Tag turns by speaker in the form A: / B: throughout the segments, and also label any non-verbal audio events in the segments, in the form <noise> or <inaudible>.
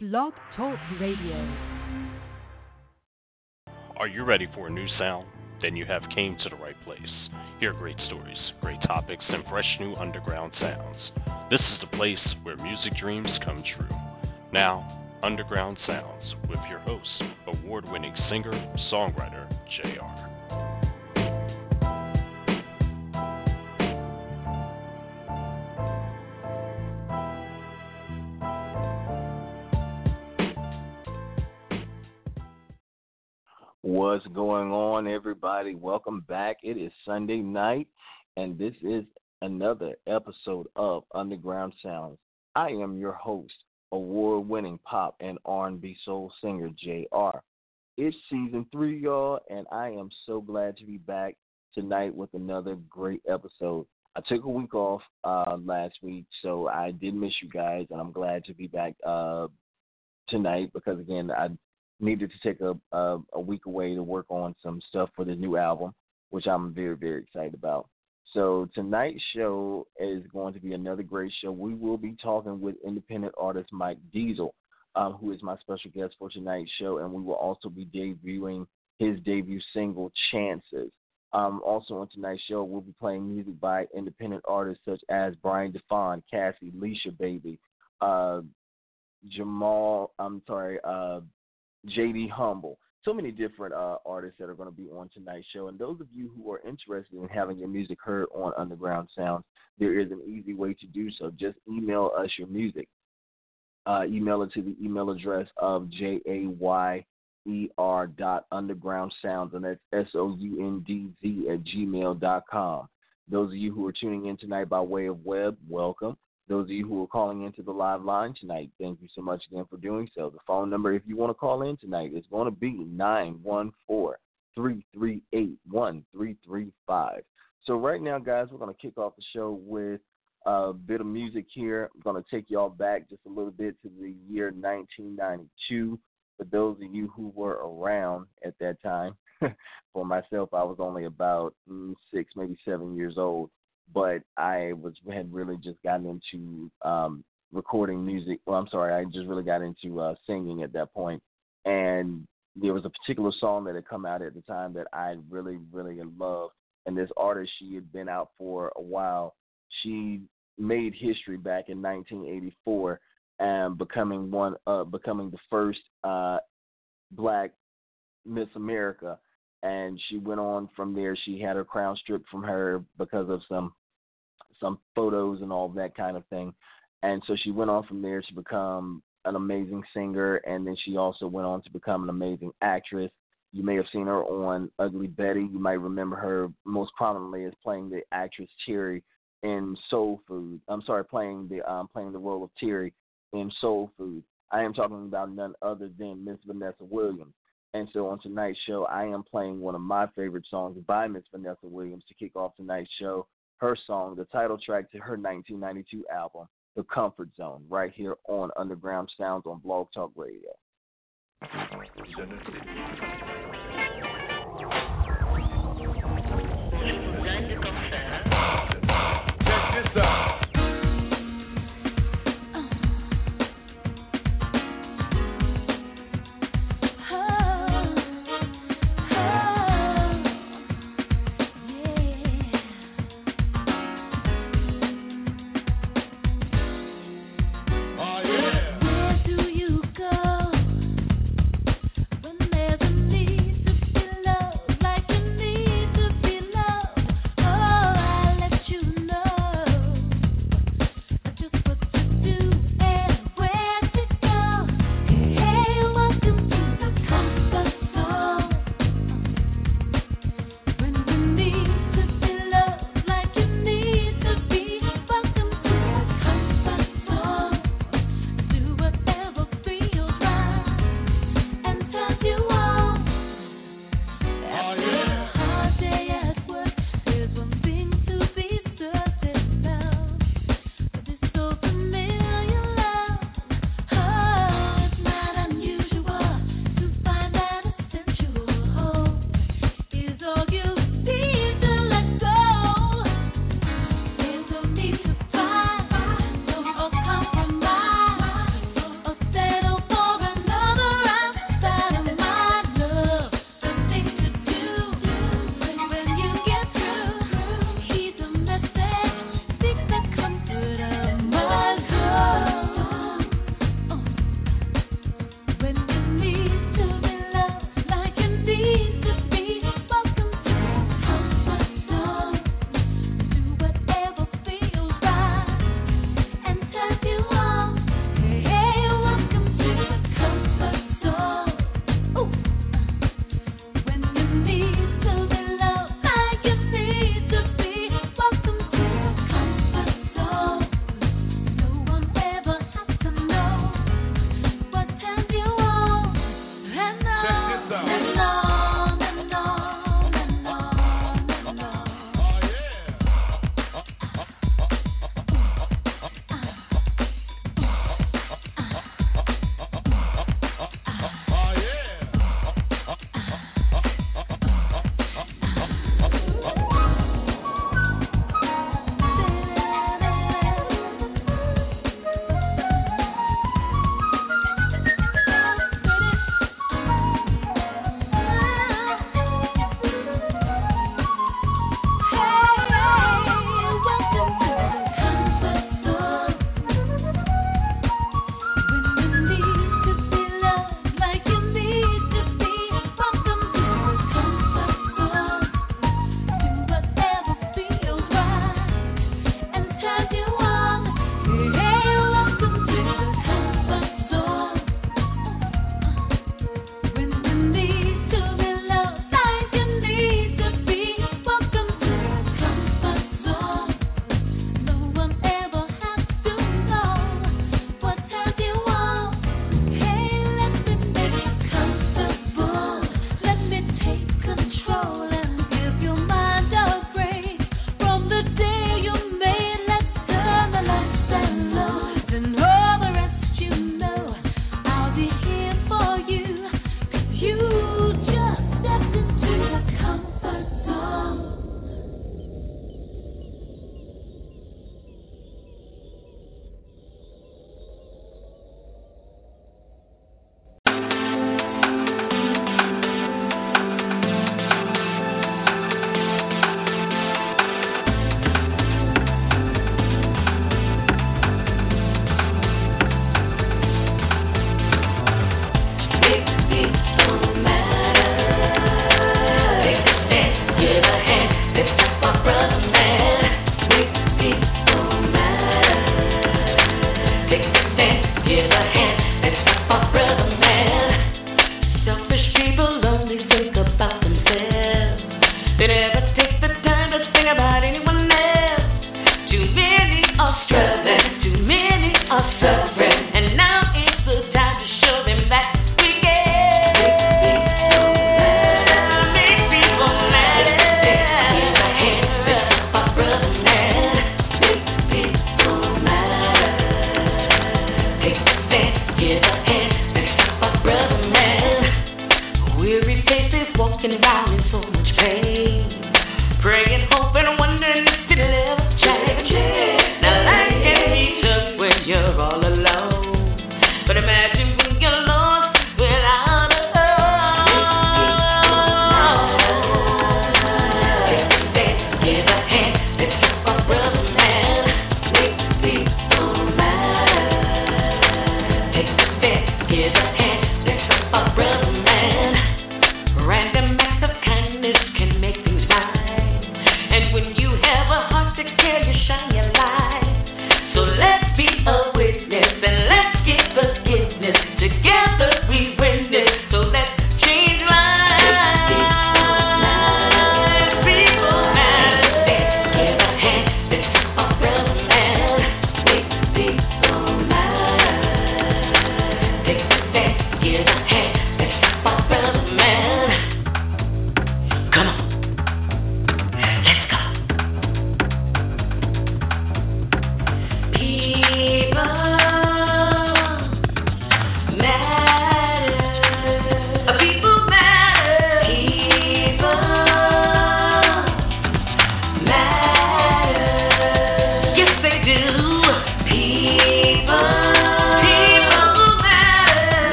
A: Blog Talk Radio.
B: Are you ready for a new sound? Then you have came to the right place. Hear great stories, great topics, and fresh new underground sounds. This is the place where music dreams come true. Now, Underground Soundz with your host, award-winning singer, songwriter, Jay'e R.
C: What's going on, everybody? Welcome back. It is Sunday night, and this is another episode of Underground Soundz. I am your host, award-winning pop and R&B soul singer Jay'e R. It's season three, y'all, and I am so glad to be back tonight with another great episode. I took a week off uh, last week, so I did miss you guys, and I'm glad to be back uh, tonight because again, I needed to take a, a, a week away to work on some stuff for the new album, which I'm very very excited about. So tonight's show is going to be another great show. We will be talking with independent artist Mike Diesel, um, who is my special guest for tonight's show, and we will also be debuting his debut single "Chances." Um, also on tonight's show, we'll be playing music by independent artists such as Bryant Defon, Cassie, LeeshaBaby, uh, Jamal. I'm sorry, uh, JD Humble. So many different uh, artists that are going to be on tonight's show. And those of you who are interested in having your music heard on Underground Soundz, there is an easy way to do so. Just email us your music. Uh, email it to the email address of J A Y E R dot underground sounds, and that's S O U N D Z at gmail dot com. Those of you who are tuning in tonight by way of web, welcome. Those of you who are calling into the live line tonight, thank you so much again for doing so. The phone number, if you want to call in tonight, is going to be 914 338 1335. So, right now, guys, we're going to kick off the show with a bit of music here. I'm going to take y'all back just a little bit to the year 1992. For those of you who were around at that time, <laughs> for myself, I was only about mm, six, maybe seven years old but I was had really just gotten into um, recording music. Well, I'm sorry, I just really got into uh, singing at that point, and there was a particular song that had come out at the time that I really, really loved. And this artist, she had been out for a while. She made history back in 1984, and becoming one, uh, becoming the first uh, black Miss America and she went on from there. She had her crown stripped from her because of some some photos and all that kind of thing. And so she went on from there to become an amazing singer, and then she also went on to become an amazing actress. You may have seen her on Ugly Betty. You might remember her most prominently as playing the actress Terry in Soul Food. I'm sorry, playing the um, playing the role of Terry in Soul Food. I am talking about none other than Miss Vanessa Williams. And so on tonight's show, I am playing one of my favorite songs by Miss Vanessa Williams to kick off tonight's show her song, the title track to her 1992 album, The Comfort Zone, right here on Underground Soundz on Blog Talk Radio.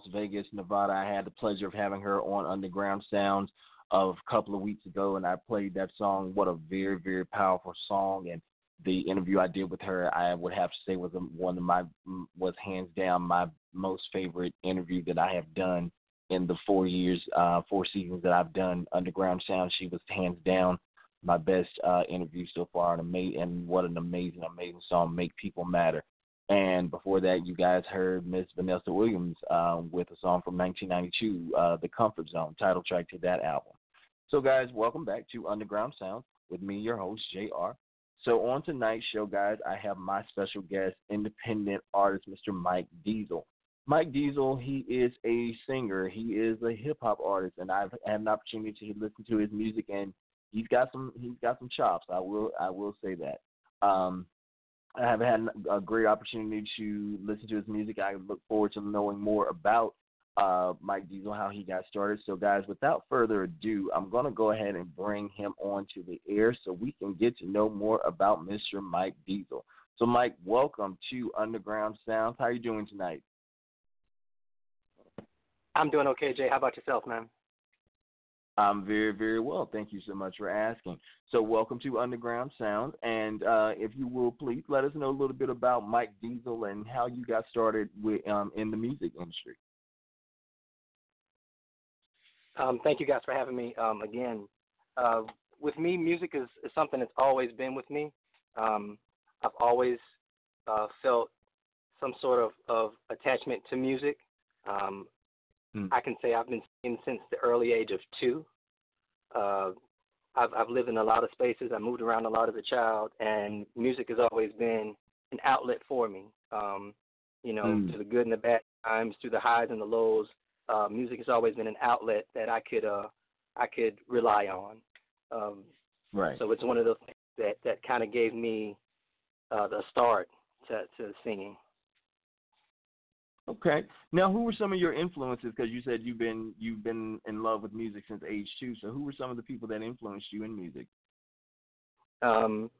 C: Las Vegas, Nevada. I had the pleasure of having her on Underground Soundz of a couple of weeks ago, and I played that song. What a very, very powerful song! And the interview I did with her, I would have to say was one of my was hands down my most favorite interview that I have done in the four years, uh, four seasons that I've done Underground Sound. She was hands down my best uh, interview so far, and ama- and what an amazing, amazing song, "Make People Matter." And before that, you guys heard Miss Vanessa Williams uh, with a song from 1992, uh, "The Comfort Zone," title track to that album. So, guys, welcome back to Underground Sound with me, your host, Jay'e R. So, on tonight's show, guys, I have my special guest, independent artist, Mr. Mike Diesel. Mike Diesel, he is a singer, he is a hip hop artist, and I've had an opportunity to listen to his music, and he's got some he's got some chops. I will I will say that. Um, I have had a great opportunity to listen to his music. I look forward to knowing more about uh, Mike Diesel, how he got started. So, guys, without further ado, I'm going to go ahead and bring him on to the air so we can get to know more about Mr. Mike Diesel. So, Mike, welcome to Underground Soundz. How are you doing tonight?
D: I'm doing okay, Jay. How about yourself, man?
C: I'm very, very well. Thank you so much for asking. So, welcome to Underground Sound. And uh, if you will, please let us know a little bit about Mike Diesel and how you got started with um, in the music industry.
D: Um, thank you guys for having me um, again. Uh, with me, music is, is, something that's always been with me. Um, I've always uh, felt some sort of, of attachment to music.
C: Hmm.
D: I can say I've been singing since the early age of two. Uh, I've, I've lived in a lot of spaces. I moved around a lot as a child, and music has always been an outlet for me. Um, you know,
C: Hmm.
D: through the good and the bad times, through the highs and the lows. Uh, music has always been an outlet that I could uh, I could rely on. Um,
C: Right.
D: so it's one of those things that that kind of gave me uh, the start to to singing.
C: Okay. Now, who were some of your influences? Because you said you've been you've been in love with music since age two. So, who were some of the people that influenced you in music?
D: Um,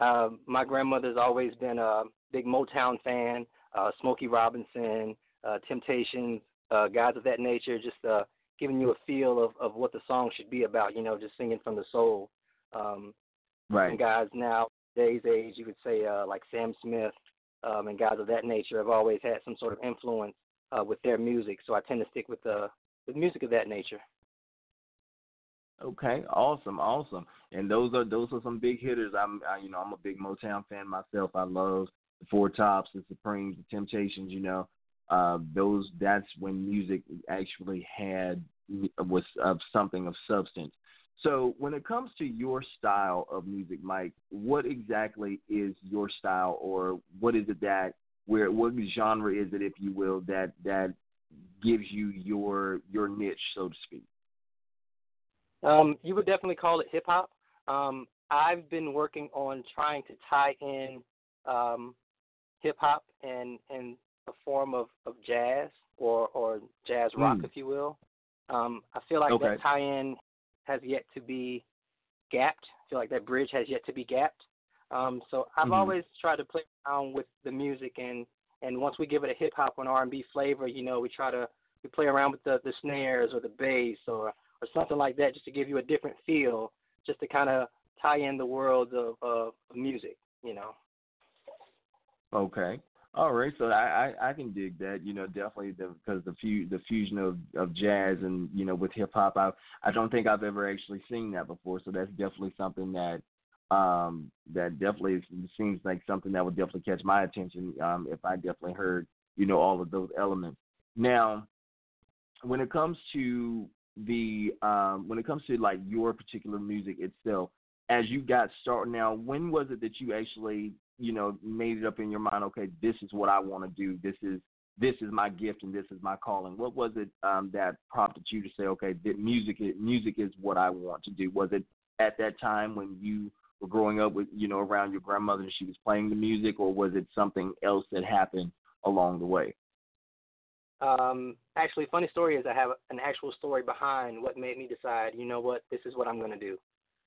D: uh, my grandmother's always been a big Motown fan, uh, Smokey Robinson, uh, Temptations, uh, guys of that nature, just uh, giving you a feel of, of what the song should be about, you know, just singing from the soul. Um, And guys now, today's age, you could say uh, like Sam Smith um, and guys of that nature have always had some sort of influence uh, with their music. So I tend to stick with the with music of that nature.
C: Okay, awesome, awesome. And those are those are some big hitters. I'm I, you know I'm a big Motown fan myself. I love the Four Tops, the Supremes, the Temptations. You know, uh, those that's when music actually had was of something of substance. So when it comes to your style of music, Mike, what exactly is your style, or what is it that where what genre is it, if you will, that that gives you your your niche, so to speak?
D: Um, you would definitely call it hip hop. Um, I've been working on trying to tie in um, hip hop and and a form of, of jazz or or jazz rock,
C: Mm.
D: if you will. Um, I feel like
C: Okay.
D: that tie-in has yet to be gapped. I feel like that bridge has yet to be gapped. Um, so I've
C: Mhm.
D: always tried to play around with the music and and once we give it a hip hop and R and B flavor, you know, we try to we play around with the the snares or the bass or or something like that just to give you a different feel, just to kind of tie in the world of, of music, you know.
C: Okay. All right. So I, I, I can dig that. You know, definitely because the fu- the fusion of, of jazz and you know with hip hop. I I don't think I've ever actually seen that before. So that's definitely something that um that definitely seems like something that would definitely catch my attention um if I definitely heard you know all of those elements. Now, when it comes to the um when it comes to like your particular music itself, as you got started now, when was it that you actually, you know, made it up in your mind, okay, this is what I want to do. This is this is my gift and this is my calling. What was it um, that prompted you to say, okay, that music is, music is what I want to do? Was it at that time when you were growing up with, you know, around your grandmother and she was playing the music, or was it something else that happened along the way?
D: Um, actually, funny story is I have an actual story behind what made me decide, you know what, this is what I'm going to do.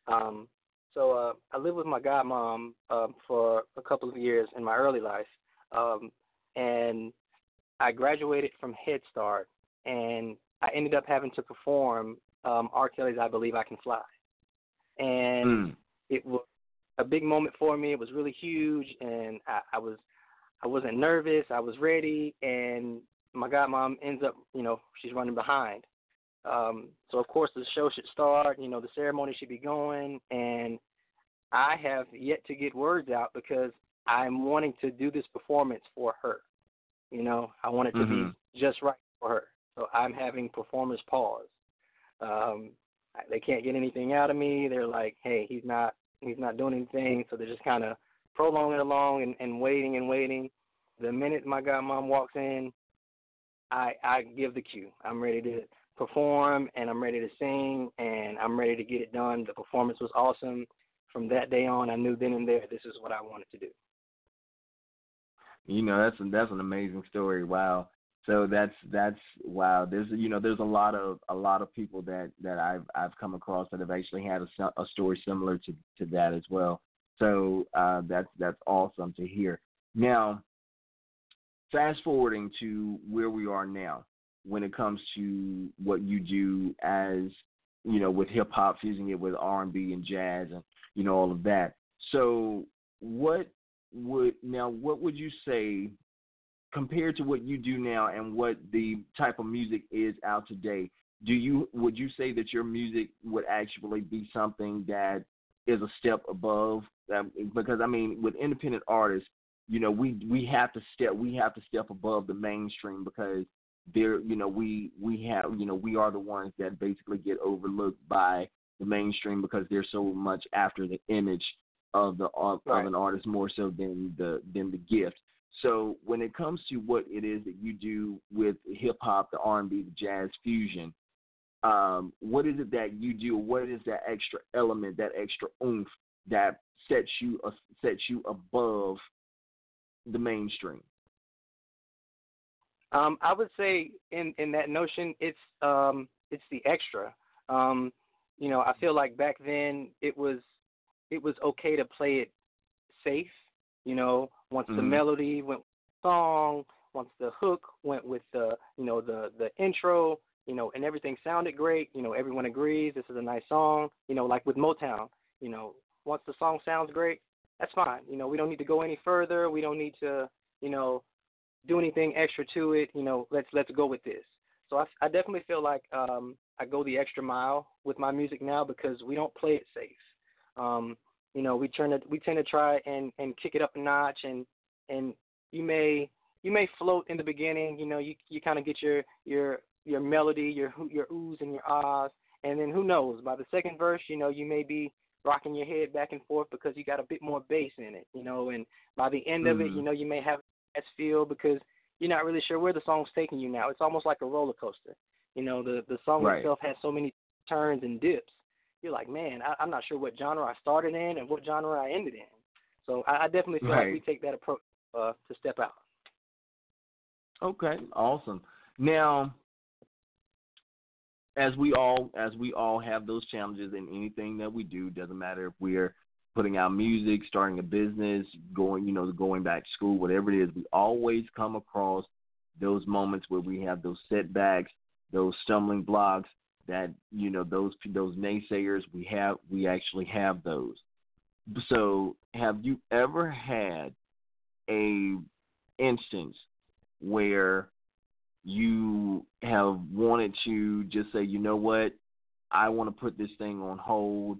D: Um, So uh, I lived with my godmom uh, for a couple of years in my early life, um, and I graduated from Head Start, and I ended up having to perform um, R. Kelly's "I Believe I Can Fly," and
C: Mm.
D: it was a big moment for me. It was really huge, and I, I was I wasn't nervous. I was ready, and my godmom ends up, you know, she's running behind. Um, so of course the show should start. You know, the ceremony should be going, and I have yet to get words out because I'm wanting to do this performance for her. You know, I want it to
C: Mhm.
D: be just right for her. So I'm having performers pause. Um, I- they can't get anything out of me. They're like, "Hey, he's not he's not doing anything," so they're just kind of prolonging along and, and waiting and waiting. The minute my godmom walks in, I I give the cue. I'm ready to perform and I'm ready to sing and I'm ready to get it done. The performance was awesome. From that day on, I knew then and there this is what I wanted to do.
C: You know, that's that's an amazing story. Wow. So that's that's wow. There's you know there's a lot of a lot of people that that I've I've come across that have actually had a, a story similar to to that as well. So uh, that's that's awesome to hear. Now, fast forwarding to where we are now, when it comes to what you do as you know with hip hop, fusing it with R and B and jazz and you know all of that. So what would now what would you say compared to what you do now and what the type of music is out today do you would you say that your music would actually be something that is a step above um, because i mean with independent artists you know we we have to step we have to step above the mainstream because there you know we we have you know we are the ones that basically get overlooked by the mainstream because they're so much after the image of the of,
D: Right.
C: of an artist more so than the than the gift. So when it comes to what it is that you do with hip hop, the R and B, the jazz fusion, um, what is it that you do? What is that extra element, that extra oomph that sets you uh, sets you above the mainstream?
D: Um, I would say in in that notion, it's um, it's the extra. Um, you know, I feel like back then it was it was okay to play it safe. You know, once the
C: Mhm.
D: melody went with the song, once the hook went with the you know the the intro, you know, and everything sounded great. You know, everyone agrees this is a nice song. You know, like with Motown, you know, once the song sounds great, that's fine. You know, we don't need to go any further. We don't need to, you know, do anything extra to it. You know, let's let's go with this. So I, I definitely feel like um, I go the extra mile with my music now because we don't play it safe. Um, you know, we turn it, we tend to try and and kick it up a notch, and and you may you may float in the beginning. You know, you you kind of get your your your melody, your your oohs and your ahs, and then who knows? By the second verse, you know, you may be rocking your head back and forth because you got a bit more bass in it. You know, and by the end of it,
C: Mhm.
D: you know, you may have that feel because you're not really sure where the song's taking you now. It's almost like a roller coaster. You know, the the song
C: Right.
D: itself has so many turns and dips. You're like, man, I, I'm not sure what genre I started in and what genre I ended in. So I, I definitely feel
C: Right.
D: like we take that approach uh, to step out.
C: Okay, awesome. Now, as we all as we all have those challenges in anything that we do, doesn't matter if we're putting out music, starting a business, going you know going back to school, whatever it is, we always come across those moments where we have those setbacks, those stumbling blocks. That you know those those naysayers we have we actually have those. So, have you ever had a instance where you have wanted to just say, you know what, I want to put this thing on hold.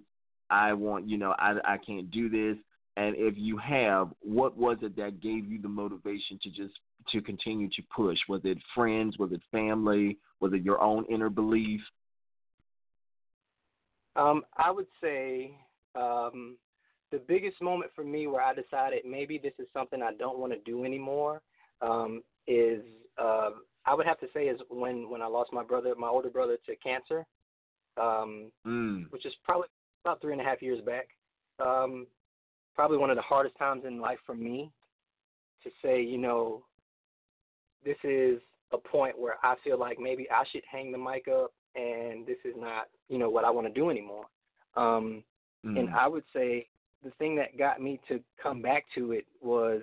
C: I want, you know, I I can't do this. And if you have, what was it that gave you the motivation to just to continue to push? Was it friends? Was it family? Was it your own inner belief?
D: Um, I would say um, the biggest moment for me where I decided maybe this is something I don't want to do anymore um, is uh, I would have to say is when when I lost my brother, my older brother, to cancer, um,
C: Mm.
D: which is probably about three and a half years back. Um, probably one of the hardest times in life for me to say, you know, this is a point where I feel like maybe I should hang the mic up and this is not, you know, what I want to do anymore. Um, And I would say the thing that got me to come back to it was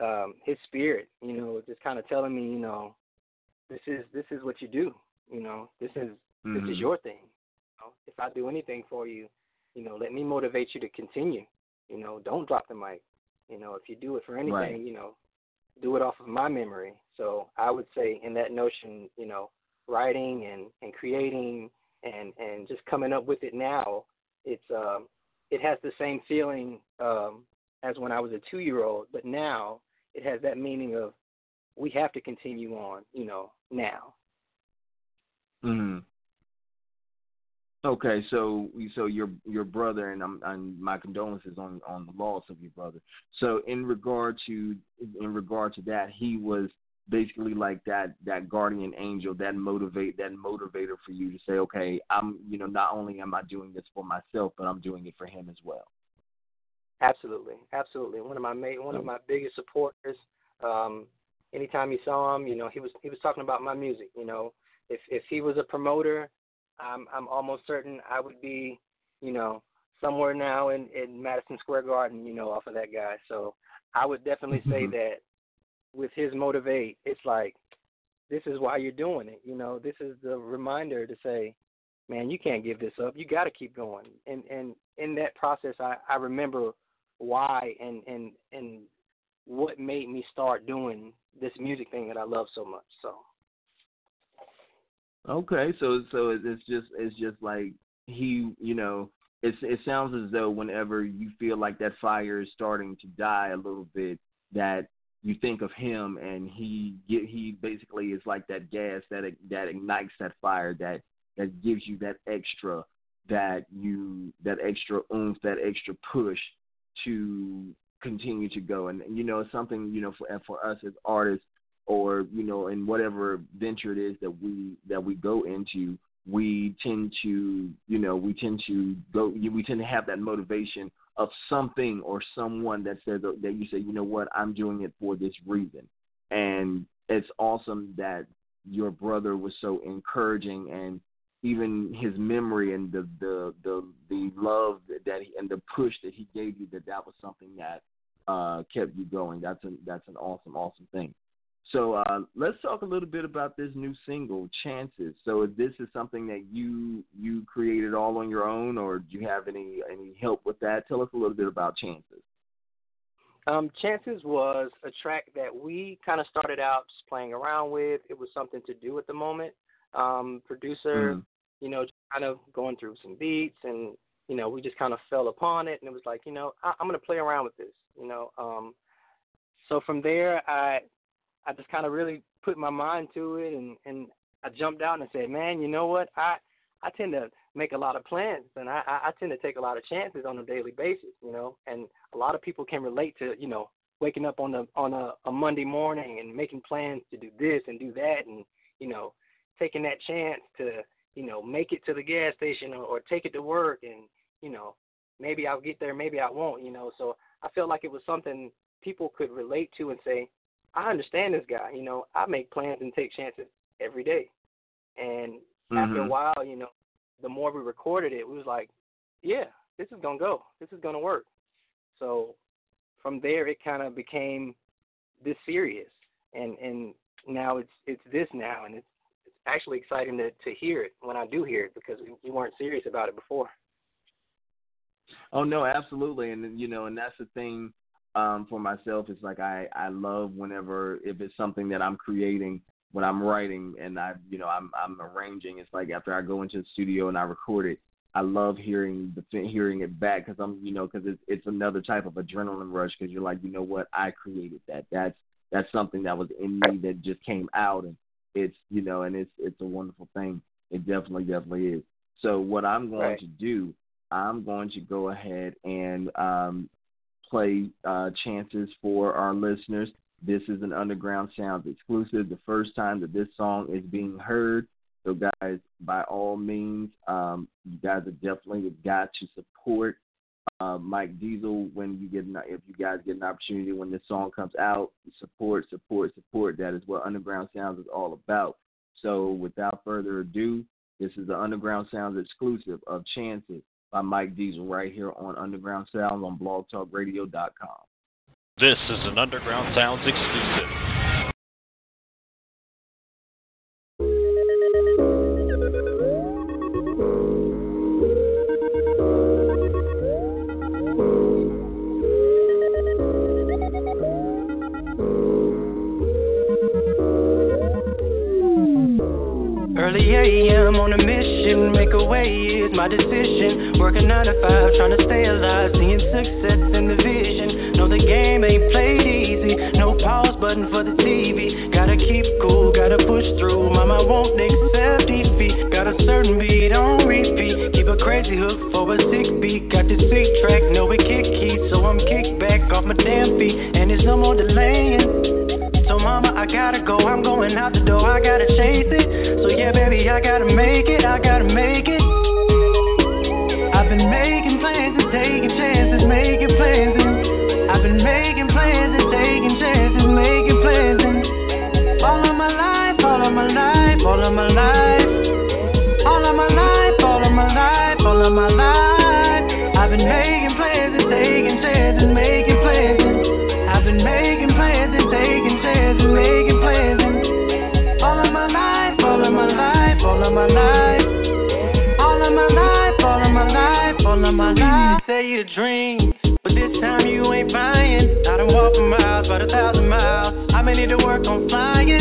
D: um his spirit, you know, just kind of telling me, you know, this is this is what you do, you know, this is this is
C: Mhm.
D: your thing. Know, if I do anything for you, you know, let me motivate you to continue. You know, don't drop the mic. You know, if you do it for anything,
C: Right.
D: you know, do it off of my memory. So I would say in that notion, you know, writing and, and creating and, and just coming up with it now, it's um it has the same feeling um as when I was a two year old, but now it has that meaning of we have to continue on, you know, now.
C: hmm Okay, so so your your brother and I'm, and my condolences on on the loss of your brother. So in regard to in regard to that, he was basically like that that guardian angel, that motivate that motivator for you to say, okay, I'm you know not only am I doing this for myself, but I'm doing it for him as well.
D: Absolutely, absolutely. One of my ma- one of my biggest supporters. Um, anytime you saw him, you know, he was he was talking about my music. You know, if if he was a promoter, I'm I'm almost certain I would be, you know, somewhere now in in Madison Square Garden. You know, off of that guy. So I would definitely say
C: Mhm.
D: that with his motivate, it's like this is why you're doing it. You know, this is the reminder to say, man, you can't give this up. You got to keep going. And and in that process, I I remember why and and and what made me start doing this music thing that I love so much. So
C: Okay, so so it's just it's just like he, you know, it's it sounds as though whenever you feel like that fire is starting to die a little bit, that you think of him and he get he basically is like that gas that that ignites that fire that that gives you that extra that you that extra oomph that extra push to continue to go. And, you know it's something you know for for us as artists or you know in whatever venture it is that we that we go into we tend to you know we tend to go we tend to have that motivation of something or someone that says that you say you know what? I'm doing it for this reason. And it's awesome that your brother was so encouraging and even his memory and the the the the love that he and the push that he gave you that that was something that uh kept you going. That's an that's an awesome awesome thing so uh, let's talk a little bit about this new single, Chances. So is this is something that you you created all on your own, or do you have any any help with that? Tell us a little bit about Chances.
D: Um, Chances was a track that we kind of started out just playing around with. It was something to do at the moment. Um, producer,
C: Mhm.
D: you know, just kind of going through some beats, and you know, we just kind of fell upon it, and it was like, you know, I, I'm gonna play around with this, you know. Um, so from there, I I just kind of really put my mind to it, and and I jumped out and said, man, you know what? I I tend to make a lot of plans, and I I I tend to take a lot of chances on a daily basis, you know. And a lot of people can relate to, you know, waking up on the on a, a Monday morning and making plans to do this and do that, and you know, taking that chance to you know make it to the gas station or, or take it to work, and you know, maybe I'll get there, maybe I won't, you know. So I felt like it was something people could relate to and say, I understand this guy. You know, I make plans and take chances every day. And after a
C: Mhm.
D: while, you know, the more we recorded it, we was like, yeah, this is gonna go. This is gonna work. So from there, it kind of became this serious, and and now it's it's this now, and it's it's actually exciting to to hear it when I do hear it because we, we weren't serious about it before.
C: Oh no, absolutely, and you know, and that's the thing um, for myself. It's like I I love whenever if it's something that I'm creating when I'm writing and I you know I'm I'm arranging. It's like after I go into the studio and I record it, I love hearing the th- hearing it back because I'm you know because it's it's another type of adrenaline rush because you're like you know what I created that that's that's something that was in me that just came out and it's you know and it's it's a wonderful thing. It definitely definitely is. So what I'm going
D: Right.
C: to do, I'm going to go ahead and um, play uh, chances for our listeners. This is an Underground Soundz exclusive. The first time that this song is being heard. So, guys, by all means, um, you guys have definitely got to support uh, Mike Diesel when you get an, if you guys get an opportunity when this song comes out. Support, support, support. That is what Underground Soundz is all about. So, without further ado, this is the Underground Soundz exclusive of Chances by Mike Diesel right here on Underground Soundz on blogtalkradio.com.
B: This is an Underground Soundz exclusive.
E: My decision. Working nine to five, trying to stay alive, seeing success in the vision. Know the game ain't played easy, no pause button for the TV. Gotta keep cool, gotta push through. Mama won't accept defeat. Got a certain beat on repeat. Keep a crazy hook for a sick beat. Got this big track, know it kick heat, so I'm kicked back off my damn feet, and there's no more delaying. So mama, I gotta go, I'm going out the door, I gotta chase it. So yeah, baby, I gotta make it, I gotta make it. I've been making plans and taking chances, making plans and I've been making plans and taking chances, making plans and all of my life, all of my life, all of my life, all of my life, all of my life, all of my life. I've been making plans and taking chances, making plans and I've been making plans and taking chances, making plans and all of my life, all of my life, all of my life, all of my life, all of my life, all of my life. Say your dreams, but this time you ain't buying. I done walked for miles, about a thousand miles. I may need to work on flying.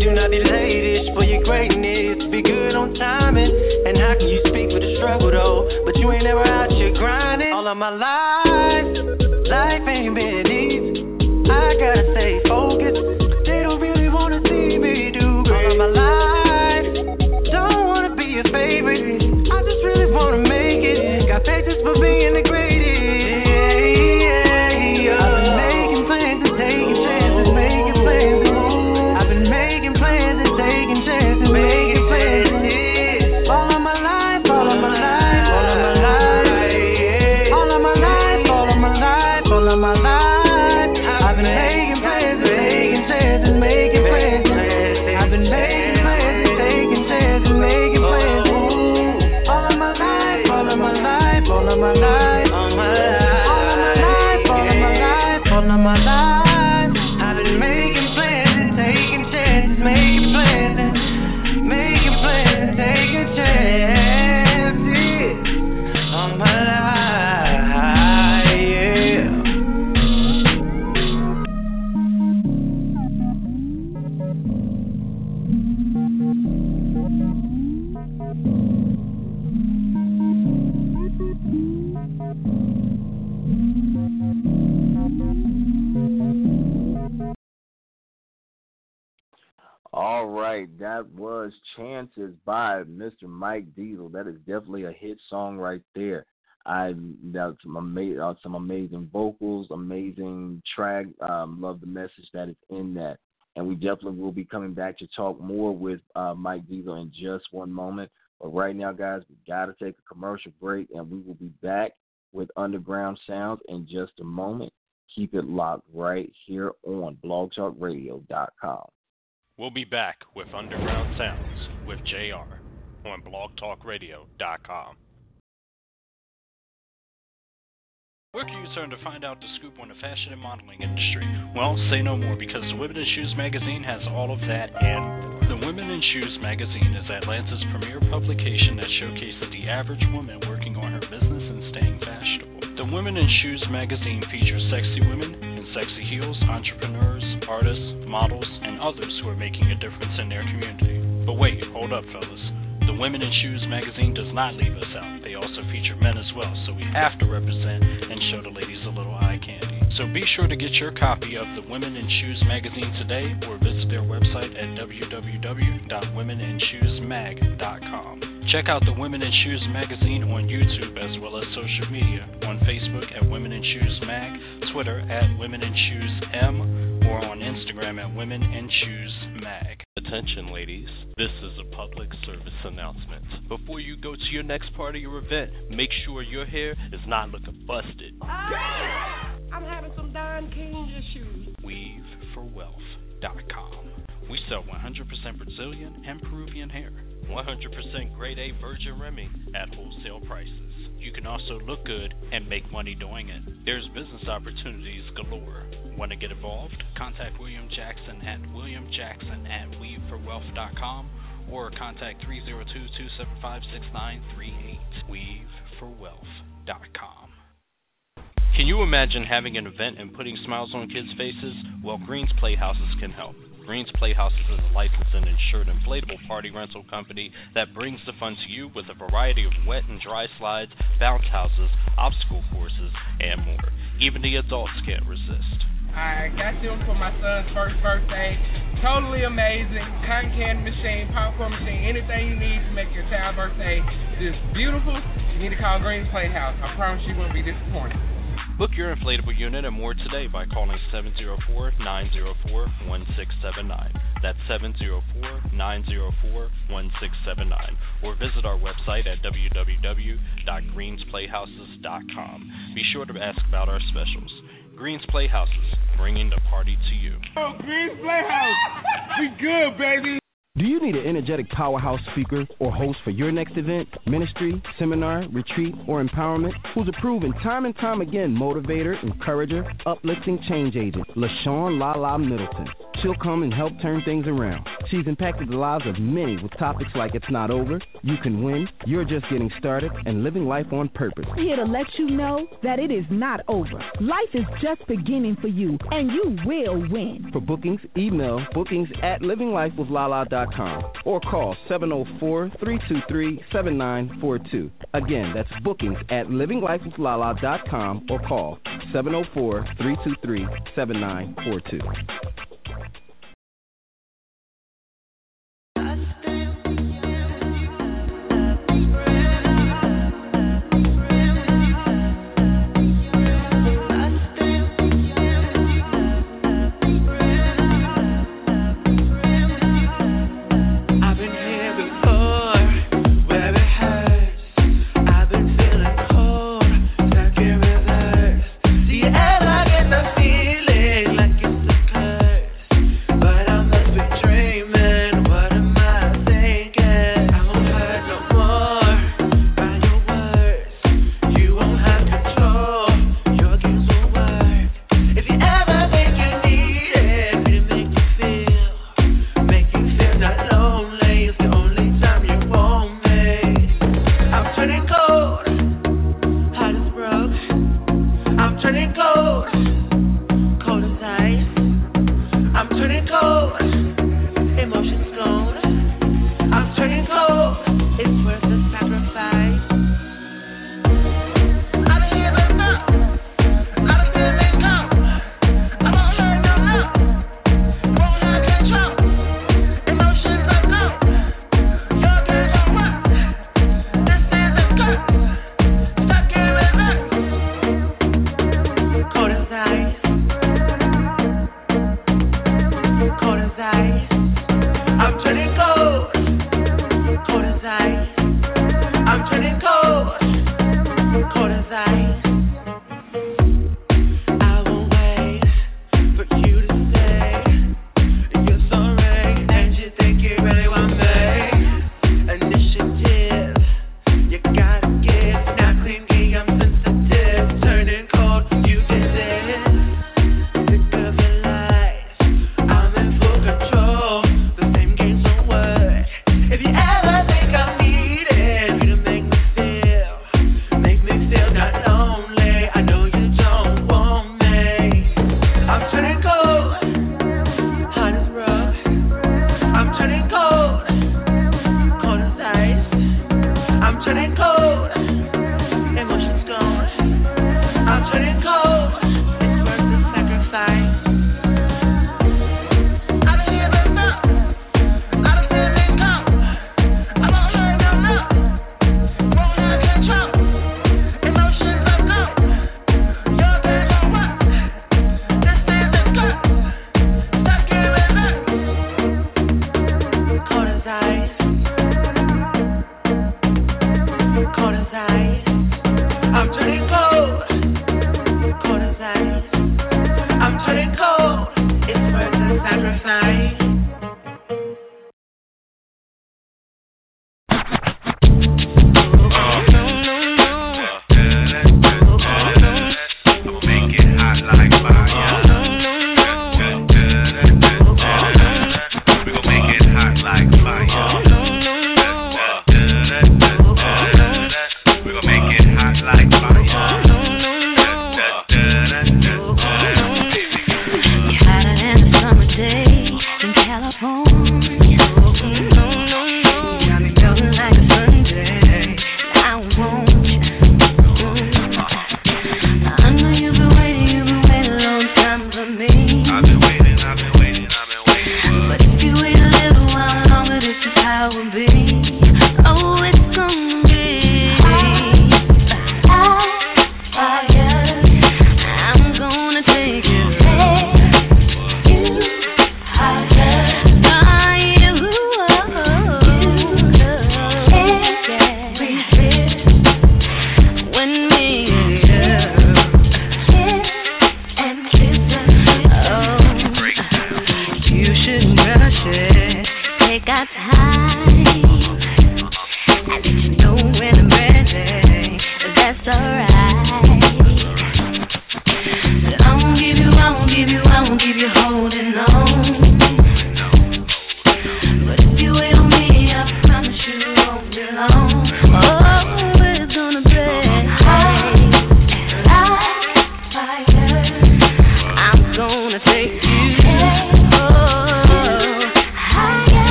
E: Do not delay this for your greatness. Be good on timing. And how can you speak with the struggle though? But you ain't never out here grinding. All of my life, life ain't been easy. I gotta stay focused. They don't really wanna see me do great. All of my life, a favorite. I just really wanna make it. Got patience for being the greatest. My life,
C: That is definitely a hit song right there. I that's some amazing, uh, some amazing vocals, amazing track. Um, love the message that is in that, and we definitely will be coming back to talk more with uh, Mike Diesel in just one moment. But right now, guys, we got to take a commercial break, and we will be back with Underground Soundz in just a moment. Keep it locked right here on BlogTalkRadio.com.
B: We'll be back with Underground Soundz with Jay'e R on blogtalkradio.com. Where can you turn to find out the scoop on the fashion and modeling industry? Well, say no more because the Women in Shoes magazine has all of that and. The Women in Shoes magazine is Atlanta's premier publication that showcases the average woman working on her business and staying fashionable. The Women in Shoes magazine features sexy women in sexy heels, entrepreneurs, artists, models, and others who are making a difference in their community. But wait, hold up, fellas. Women in Shoes magazine does not leave us out. They also feature men as well, so we have to represent and show the ladies a little eye candy. So be sure to get your copy of the Women in Shoes magazine today or visit their website at www.womenInShoesMag.com. Check out the Women in Shoes magazine on YouTube as well as social media on Facebook at Women in Shoes Mag, Twitter at Women in Shoes M, or on Instagram at Women in Shoes Mag. Attention, ladies. This is a public service announcement. Before you go to your next party or event, make sure your hair is not looking busted. Ah!
F: I'm having some Don King issues.
B: WeaveForWealth.com. We sell 100% Brazilian and Peruvian hair.
G: 100% grade A virgin Remy at wholesale prices. You can also look good and make money doing it. There's business opportunities galore. Want to get involved? Contact William Jackson at williamjackson at weaveforwealth.com or contact 302-275-6938. weaveforwealth.com. Can you imagine having an event and putting smiles on kids' faces? Well, Green's Playhouses can help. Green's Playhouses is a licensed and insured inflatable party rental company that brings the fun to you with a variety of wet and dry slides, bounce houses, obstacle courses, and more. Even the adults can't resist.
F: I got them for my son's first birthday. Totally amazing. Cotton candy machine, popcorn machine, anything you need to make your child's birthday just beautiful. You need to call Green's Playhouse. I promise you won't be disappointed.
G: Book your inflatable unit and more today by calling 704-904-1679. That's 704-904-1679. Or visit our website at www.greensplayhouses.com. Be sure to ask about our specials. Green's Playhouses, bringing the party to you.
F: Oh, Green's Playhouse. we good, baby.
H: Do you need an energetic powerhouse speaker or host for your next event, ministry, seminar, retreat, or empowerment? Who's a proven time and time again motivator, encourager, uplifting change agent? LaShawn Lala Middleton. She'll come and help turn things around. She's impacted the lives of many with topics like It's Not Over, You Can Win, You're Just Getting Started, and Living Life on Purpose.
I: Here to let you know that it is not over. Life is just beginning for you, and you will win.
H: For bookings, email bookings at livinglifewithlala.com or call 704 323 7942. Again, that's bookings at livinglifewithlala.com or call
J: 704 323 7942.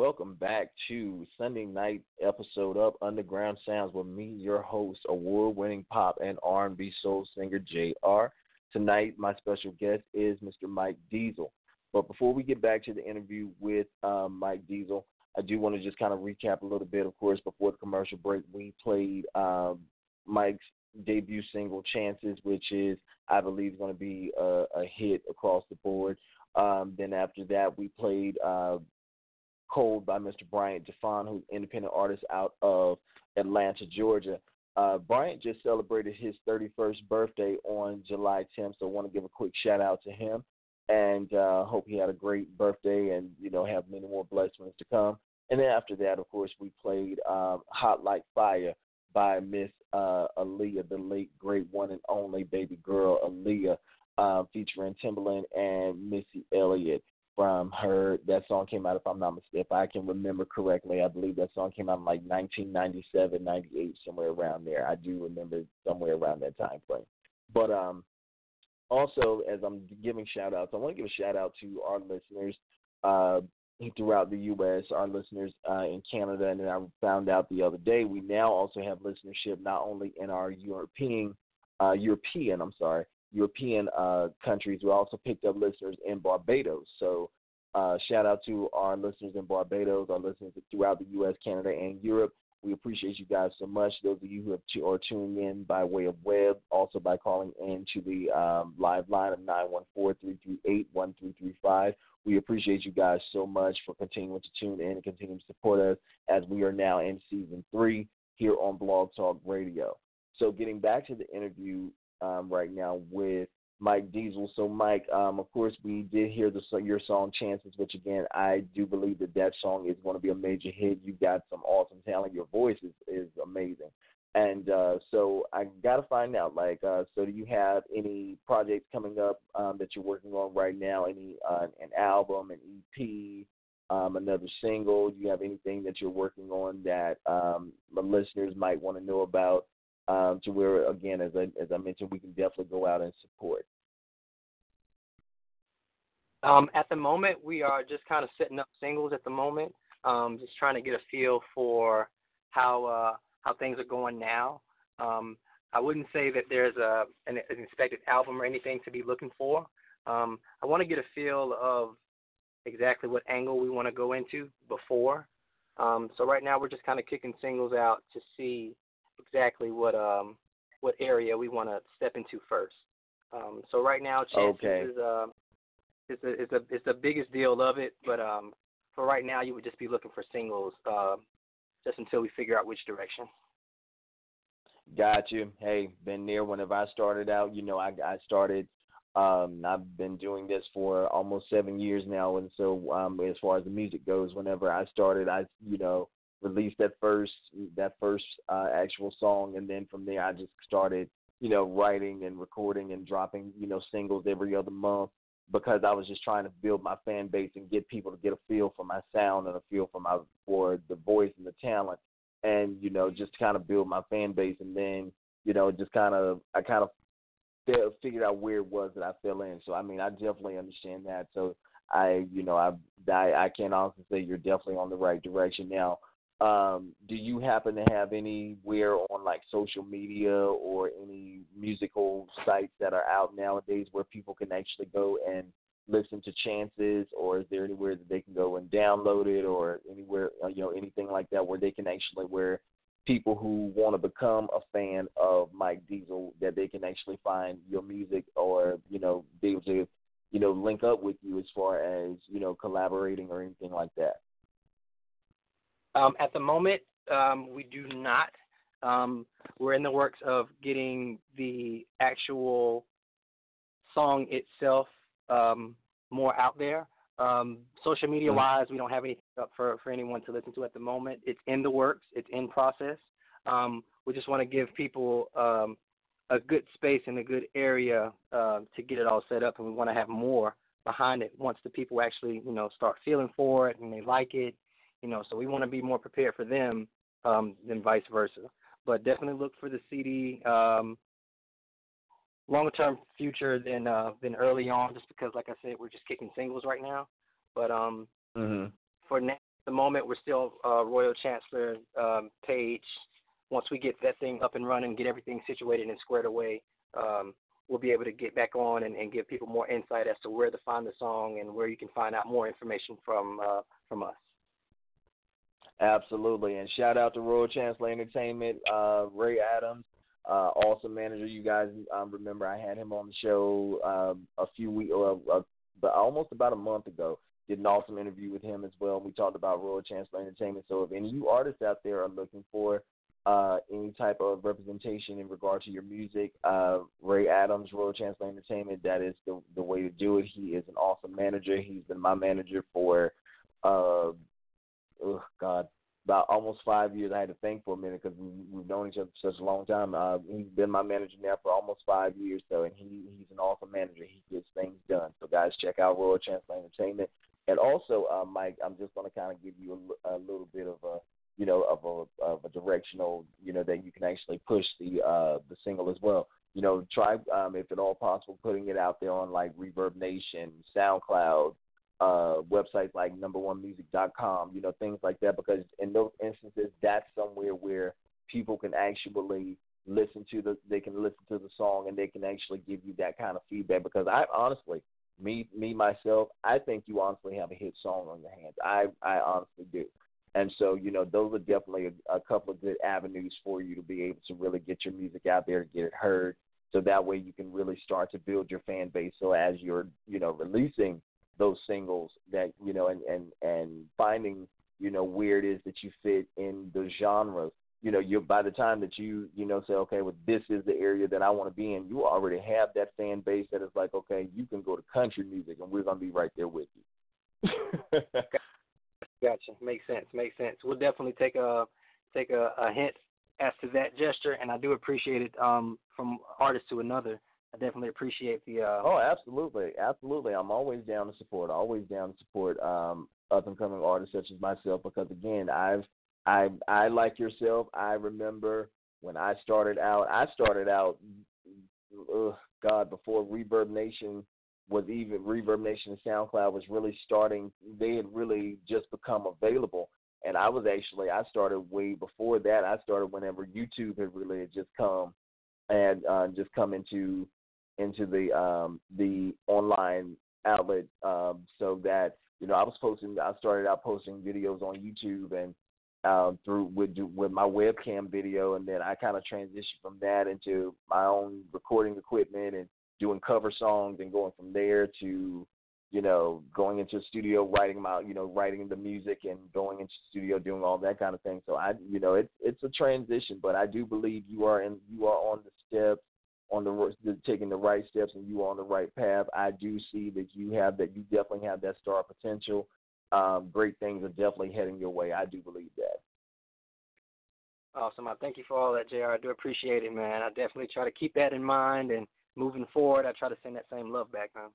J: Welcome back to Sunday night episode of Underground Soundz with me, your host, award-winning pop and R&B soul singer Jay'e R. Tonight, my special guest is Mr. Mike Diesel. But before we get back to the interview with um, Mike Diesel, I do want to just kind of recap a little bit. Of course, before the commercial break, we played um, Mike's debut single "Chances," which is, I believe, going to be a, a hit across the board. Um, then after that, we played uh, "Cold" by Mr. Bryant Defon, who's an independent artist out of Atlanta, Georgia. Uh, Bryant just celebrated his 31st birthday on July 10th, so I want to give a quick shout out to him and uh, hope he had a great birthday and you know have many more blessings to come. And then after that, of course, we played um, "Hot Like Fire" by Miss uh, Aaliyah, the late great one and only baby girl Aaliyah, uh, featuring Timbaland and Missy Elliott. From her, that song came out, if I'm not mistaken, if I can remember correctly, I believe that song came out in like 1997, 98, somewhere around there. I do remember somewhere around that time frame. But um, also, as I'm giving shout outs, I want to give a shout out to our listeners. Uh,
C: throughout the U.S., our listeners uh, in Canada, and then I found out the other day we now also have listenership not only in our European, uh, European, I'm sorry, European uh, countries. We also picked up listeners in Barbados. So uh, shout out to our listeners in Barbados, our listeners throughout the U.S., Canada, and Europe. We appreciate you guys so much. Those of you who have t- are tuning in by way of web, also by calling in to the um, live line of 914-338-1335. We appreciate you guys so much for continuing to tune in and continue to support us as we are now in season three here on Blog Talk Radio. So getting back to the interview um, right now with Mike Diesel. So, Mike, um, of course, we did hear the your song "Chances," which again, I do believe that that song is going to be a major hit. You've got some awesome talent. Your voice is is amazing. And uh, so I got to find out, like, uh, so do you have any projects coming up um, that you're working on right now? Any uh, an album, an EP, um, another single? Do you have anything that you're working on that um, the listeners might want to know about? Um, to where again, as I as I mentioned, we can definitely go out and support.
D: Um, at the moment, we are just kind of setting up singles at the moment, um, just trying to get a feel for how uh, how things are going now. Um, I wouldn't say that there's a an, an expected album or anything to be looking for. Um, I want to get a feel of exactly what angle we want to go into before. Um, so right now we're just kind of kicking singles out to see exactly what um what area we want to step into first. Um, so right now, chances
C: okay.
D: is uh, is the is the is the biggest deal of it. But um, for right now, you would just be looking for singles, uh, just until we figure out which direction.
C: Got you. Hey, been there. Whenever I started out, you know, I I started. Um, I've been doing this for almost seven years now, and so um, as far as the music goes, whenever I started, I you know released that first that first uh, actual song, and then from there I just started, you know, writing and recording and dropping, you know, singles every other month because I was just trying to build my fan base and get people to get a feel for my sound and a feel for my for the voice and the talent, and you know, just kind of build my fan base, and then you know, just kind of I kind of figured out where it was that I fell in. So I mean, I definitely understand that. So I, you know, I I, I can honestly say you're definitely on the right direction now. Um, do you happen to have anywhere on like social media or any musical sites that are out nowadays where people can actually go and listen to chances? Or is there anywhere that they can go and download it or anywhere uh, you know anything like that where they can actually where people who want to become a fan of Mike Diesel that they can actually find your music or you know be able to you know link up with you as far as you know collaborating or anything like that
D: um, at the moment, um, we do not. Um, we're in the works of getting the actual song itself um, more out there. Um, social media wise, we don't have anything up for, for anyone to listen to at the moment. It's in the works, it's in process. Um, we just want to give people um, a good space and a good area uh, to get it all set up, and we want to have more behind it once the people actually, you know, start feeling for it and they like it you know, so we want to be more prepared for them um, than vice versa. But definitely look for the CD um, longer term future than uh, than early on, just because, like I said, we're just kicking singles right now. But um,
C: mm-hmm.
D: for now, the moment, we're still uh, Royal Chancellor um, page. Once we get that thing up and running, get everything situated and squared away, um, we'll be able to get back on and, and give people more insight as to where to find the song and where you can find out more information from uh, from us.
C: Absolutely, and shout out to Royal Chancellor Entertainment, uh, Ray Adams, uh, awesome manager. You guys um, remember I had him on the show um, a few weeks, or uh, almost about a month ago. Did an awesome interview with him as well. We talked about Royal Chancellor Entertainment. So if any of you artists out there are looking for uh, any type of representation in regard to your music, uh, Ray Adams, Royal Chancellor Entertainment, that is the the way to do it. He is an awesome manager. He's been my manager for uh, oh God, about almost five years. I had to think for a minute because we, we've known each other for such a long time. Uh, he's been my manager now for almost five years, so and he he's an awesome manager. He gets things done. So guys, check out Royal Chancellor Entertainment. And also, uh, Mike, I'm just going to kind of give you a, a little bit of a you know of a of a directional you know that you can actually push the uh the single as well. You know, try um, if at all possible putting it out there on like Reverb Nation, SoundCloud, uh, websites like numberonemusic.com, you know, things like that, because in those instances, that's somewhere where people can actually listen to the, they can listen to the song and they can actually give you that kind of feedback. Because I honestly, me, me myself, I think you honestly have a hit song on your hands. I, I honestly do. And so, you know, those are definitely a, a couple of good avenues for you to be able to really get your music out there, get it heard. So that way you can really start to build your fan base. So as you're, you know, releasing those singles that, you know, and, and, and finding, you know, where it is that you fit in the genres, you know, you by the time that you, you know, say, okay, well, this is the area that I want to be in, you already have that fan base that is like, okay, you can go to country music and we're going to be right there with you. <laughs>
D: Gotcha. Makes sense. Makes sense. We'll definitely take a take a, a hint as to that gesture, and I do appreciate it um, from artist to another. I definitely appreciate the. Uh,
C: oh, absolutely, absolutely. I'm always down to support. Always down to support um, up and coming artists such as myself because again, I've I I like yourself. I remember when I started out. I started out, ugh, God, before Reverb Nation was even Reverb Nation and SoundCloud was really starting. They had really just become available, and I was actually I started way before that. I started whenever YouTube had really just come and uh, just come into into the um, the online outlet, um, so that you know I was posting. I started out posting videos on YouTube and um, through with with my webcam video, and then I kind of transitioned from that into my own recording equipment and doing cover songs and going from there to you know going into the studio writing my you know writing the music and going into the studio doing all that kind of thing so i you know it's it's a transition but i do believe you are in you are on the steps on the, the taking the right steps and you are on the right path. I do see that you have that you definitely have that star potential. Um, great things are definitely heading your way. I do believe that.
D: Awesome. I thank you for all that Jay'e R i do appreciate it man. I definitely try to keep that in mind and moving forward, I try to send that same love back home.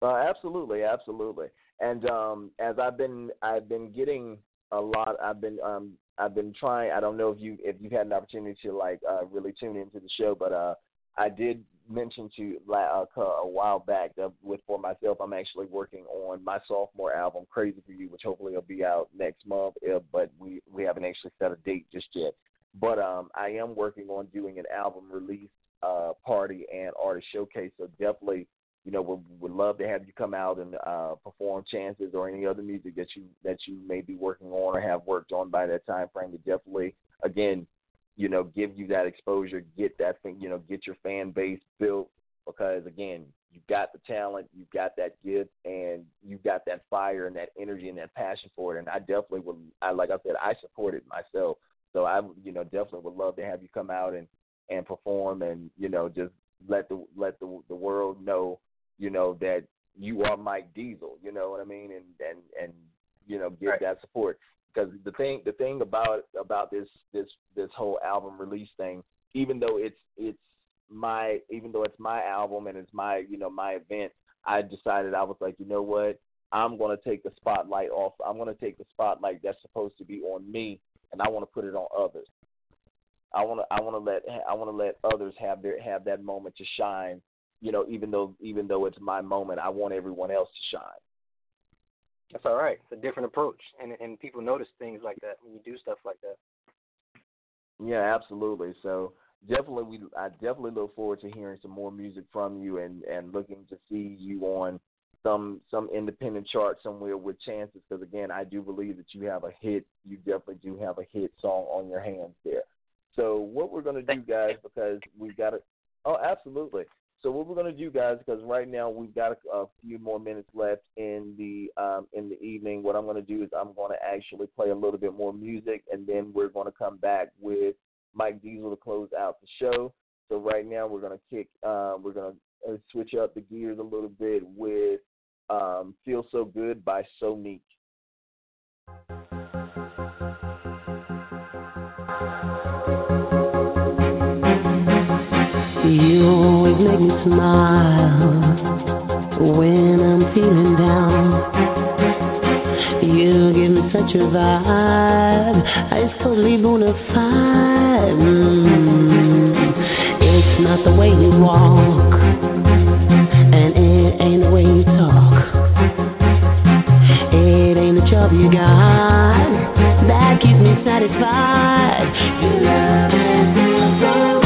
C: Uh, absolutely, absolutely. And um, as I've been, I've been getting a lot. I've been, um, I've been trying. I don't know if you, if you've had an opportunity to like uh, really tune into the show, but uh, I did mention to uh, a while back that with for myself, I'm actually working on my sophomore album, Crazy for You, which hopefully will be out next month. Uh, but we we haven't actually set a date just yet. But um, I am working on doing an album release uh, party and artist showcase. So definitely, you know, we would love to have you come out and uh, perform chances or any other music that you that you may be working on or have worked on by that time frame. To definitely, again, you know, give you that exposure, get that thing, you know, get your fan base built. Because again, you've got the talent, you've got that gift, and you've got that fire and that energy and that passion for it. And I definitely would, I like I said, I support it myself. So I, you know, definitely would love to have you come out and and perform and you know just let the let the the world know you know that you are Mike Diesel. You know what I mean? And and and you know give right. that support because the thing the thing about about this this this whole album release thing, even though it's it's my even though it's my album and it's my you know my event, I decided I was like you know what I'm going to take the spotlight off. I'm going to take the spotlight that's supposed to be on me, and I want to put it on others. I want to I want to let I want to let others have their have that moment to shine. You know, even though even though it's my moment, I want everyone else to shine.
D: That's all right. It's a different approach, and and people notice things like that when you do stuff like that.
C: Yeah, absolutely. So definitely, we I definitely look forward to hearing some more music from you, and and looking to see you on some some independent chart somewhere with chances. Because again, I do believe that you have a hit. You definitely do have a hit song on your hands there. So what we're going to do, guys, because we've got it. Oh, absolutely. So what we're going to do, guys, because right now we've got a, a few more minutes left in the um, in the evening. What I'm going to do is I'm going to actually play a little bit more music, and then we're going to come back with Mike Diesel to close out the show. So right now we're going to kick. Uh, we're going to switch up the gears a little bit with um, "Feel So Good" by So Sonique.
K: You always make me smile when I'm feeling down. You give me such a vibe, I totally bona fide. Mm. It's not the way you walk, and it ain't the way you talk. of you got that keeps me satisfied. Your love is so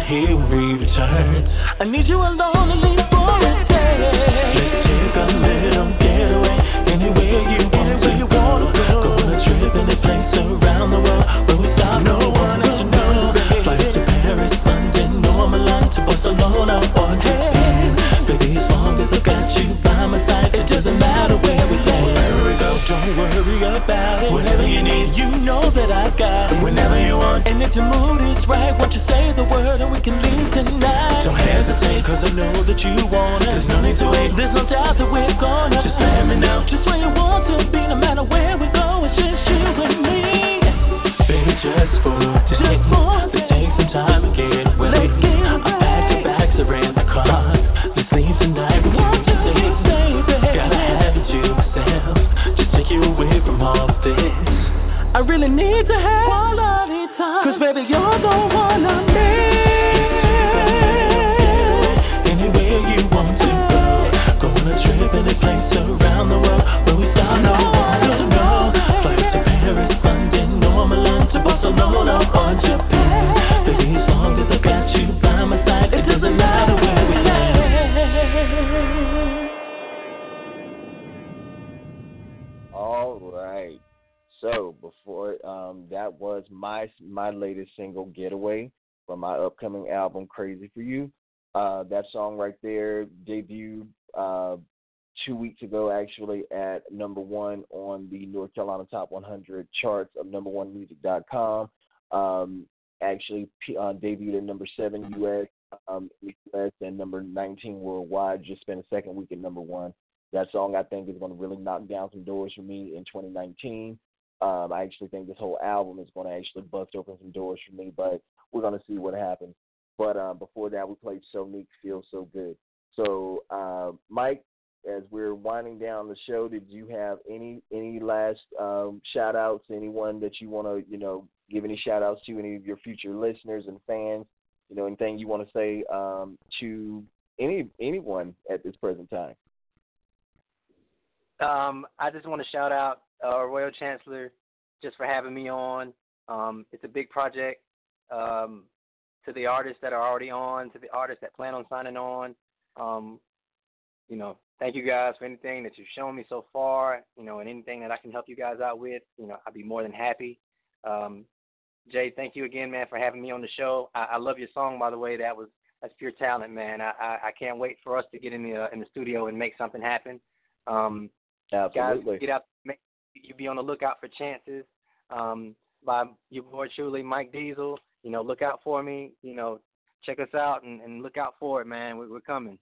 K: here we return. I need you alone at least one on the
C: North Carolina Top 100 charts of number1music.com. Um, actually, uh, debuted at number seven U.S. Um, U.S. and number 19 worldwide. Just spent a second week at number one. That song, I think, is going to really knock down some doors for me in 2019. Um, I actually think this whole album is going to actually bust open some doors for me, but we're going to see what happens. But uh, before that, we played Sonique, Feel So Good. So, uh, Mike, as we're winding down the show, did you have any any last um, shout outs? Anyone that you want to, you know, give any shout outs to? Any of your future listeners and fans? You know, anything you want to say um, to any anyone at this present time?
D: Um, I just want to shout out uh, Royal Chancellor just for having me on. Um, it's a big project. Um, to the artists that are already on, to the artists that plan on signing on, um, you know, thank you guys for anything that you've shown me so far. You know, and anything that I can help you guys out with, you know, I'd be more than happy. Um, Jay, thank you again, man, for having me on the show. I, I love your song, by the way. That was that's pure talent, man. I, I, I can't wait for us to get in the uh, in the studio and make something happen. Um,
C: Absolutely.
D: Guys, get out. Make, you be on the lookout for chances. Um, by your boy truly, Mike Diesel. You know, look out for me. You know, check us out and, and look out for it, man. We, we're coming.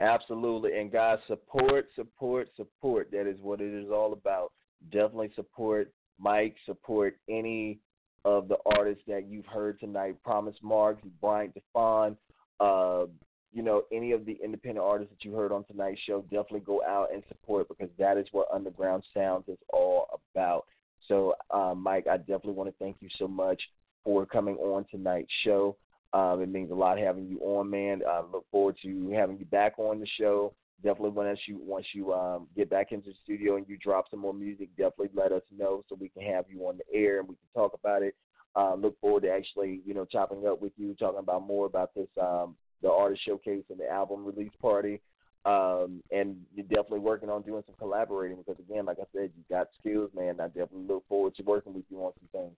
C: Absolutely. And guys, support, support, support. That is what it is all about. Definitely support Mike, support any of the artists that you've heard tonight. Promise Marks, Bryant Defon, uh, you know, any of the independent artists that you heard on tonight's show, definitely go out and support because that is what Underground Soundz is all about. So, uh, Mike, I definitely want to thank you so much for coming on tonight's show. Um, it means a lot having you on, man. I look forward to having you back on the show. Definitely once you once you um, get back into the studio and you drop some more music, definitely let us know so we can have you on the air and we can talk about it. Uh, look forward to actually you know chopping up with you, talking about more about this um, the artist showcase and the album release party. Um, and you're definitely working on doing some collaborating because again, like I said, you got skills, man. I definitely look forward to working with you on some things.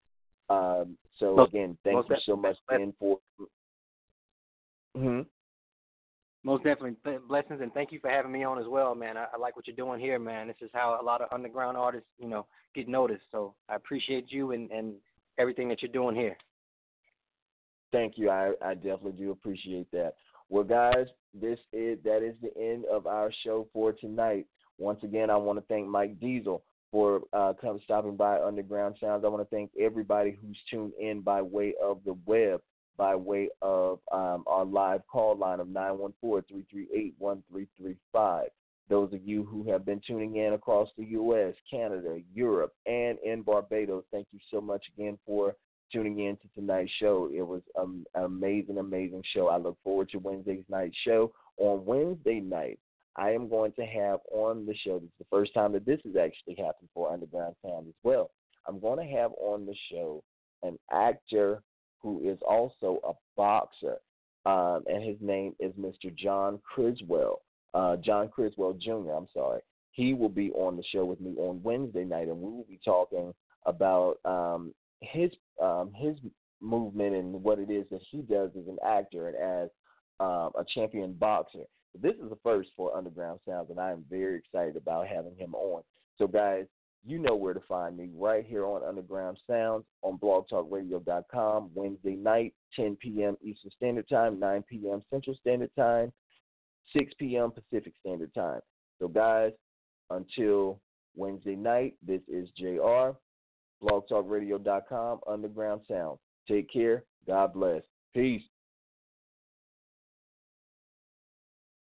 C: Um, so again, thank
D: most
C: you so much again for. Hmm
D: Most definitely Th- blessings and thank you for having me on as well, man. I, I like what you're doing here, man. This is how a lot of underground artists, you know, get noticed. So I appreciate you and, and everything that you're doing here.
C: Thank you. I, I definitely do appreciate that. Well, guys, this is that is the end of our show for tonight. Once again, I want to thank Mike Diesel for uh, come stopping by Underground Soundz. I want to thank everybody who's tuned in by way of the web, by way of um, our live call line of 914-338-1335. Those of you who have been tuning in across the U.S., Canada, Europe, and in Barbados, thank you so much again for tuning in to tonight's show. It was an amazing, amazing show. I look forward to Wednesday's night show. On Wednesday night, I am going to have on the show. This is the first time that this has actually happened for Underground Sound as well. I'm going to have on the show an actor who is also a boxer, um, and his name is Mr. John Criswell, uh, John Criswell Jr. I'm sorry. He will be on the show with me on Wednesday night, and we will be talking about um, his um, his movement and what it is that he does as an actor and as um, a champion boxer. This is the first for Underground Soundz, and I am very excited about having him on. So, guys, you know where to find me right here on Underground Soundz on blogtalkradio.com Wednesday night, 10 p.m. Eastern Standard Time, 9 p.m. Central Standard Time, 6 p.m. Pacific Standard Time. So, guys, until Wednesday night, this is Jay'e R, blogtalkradio.com, Underground Soundz. Take care. God bless. Peace.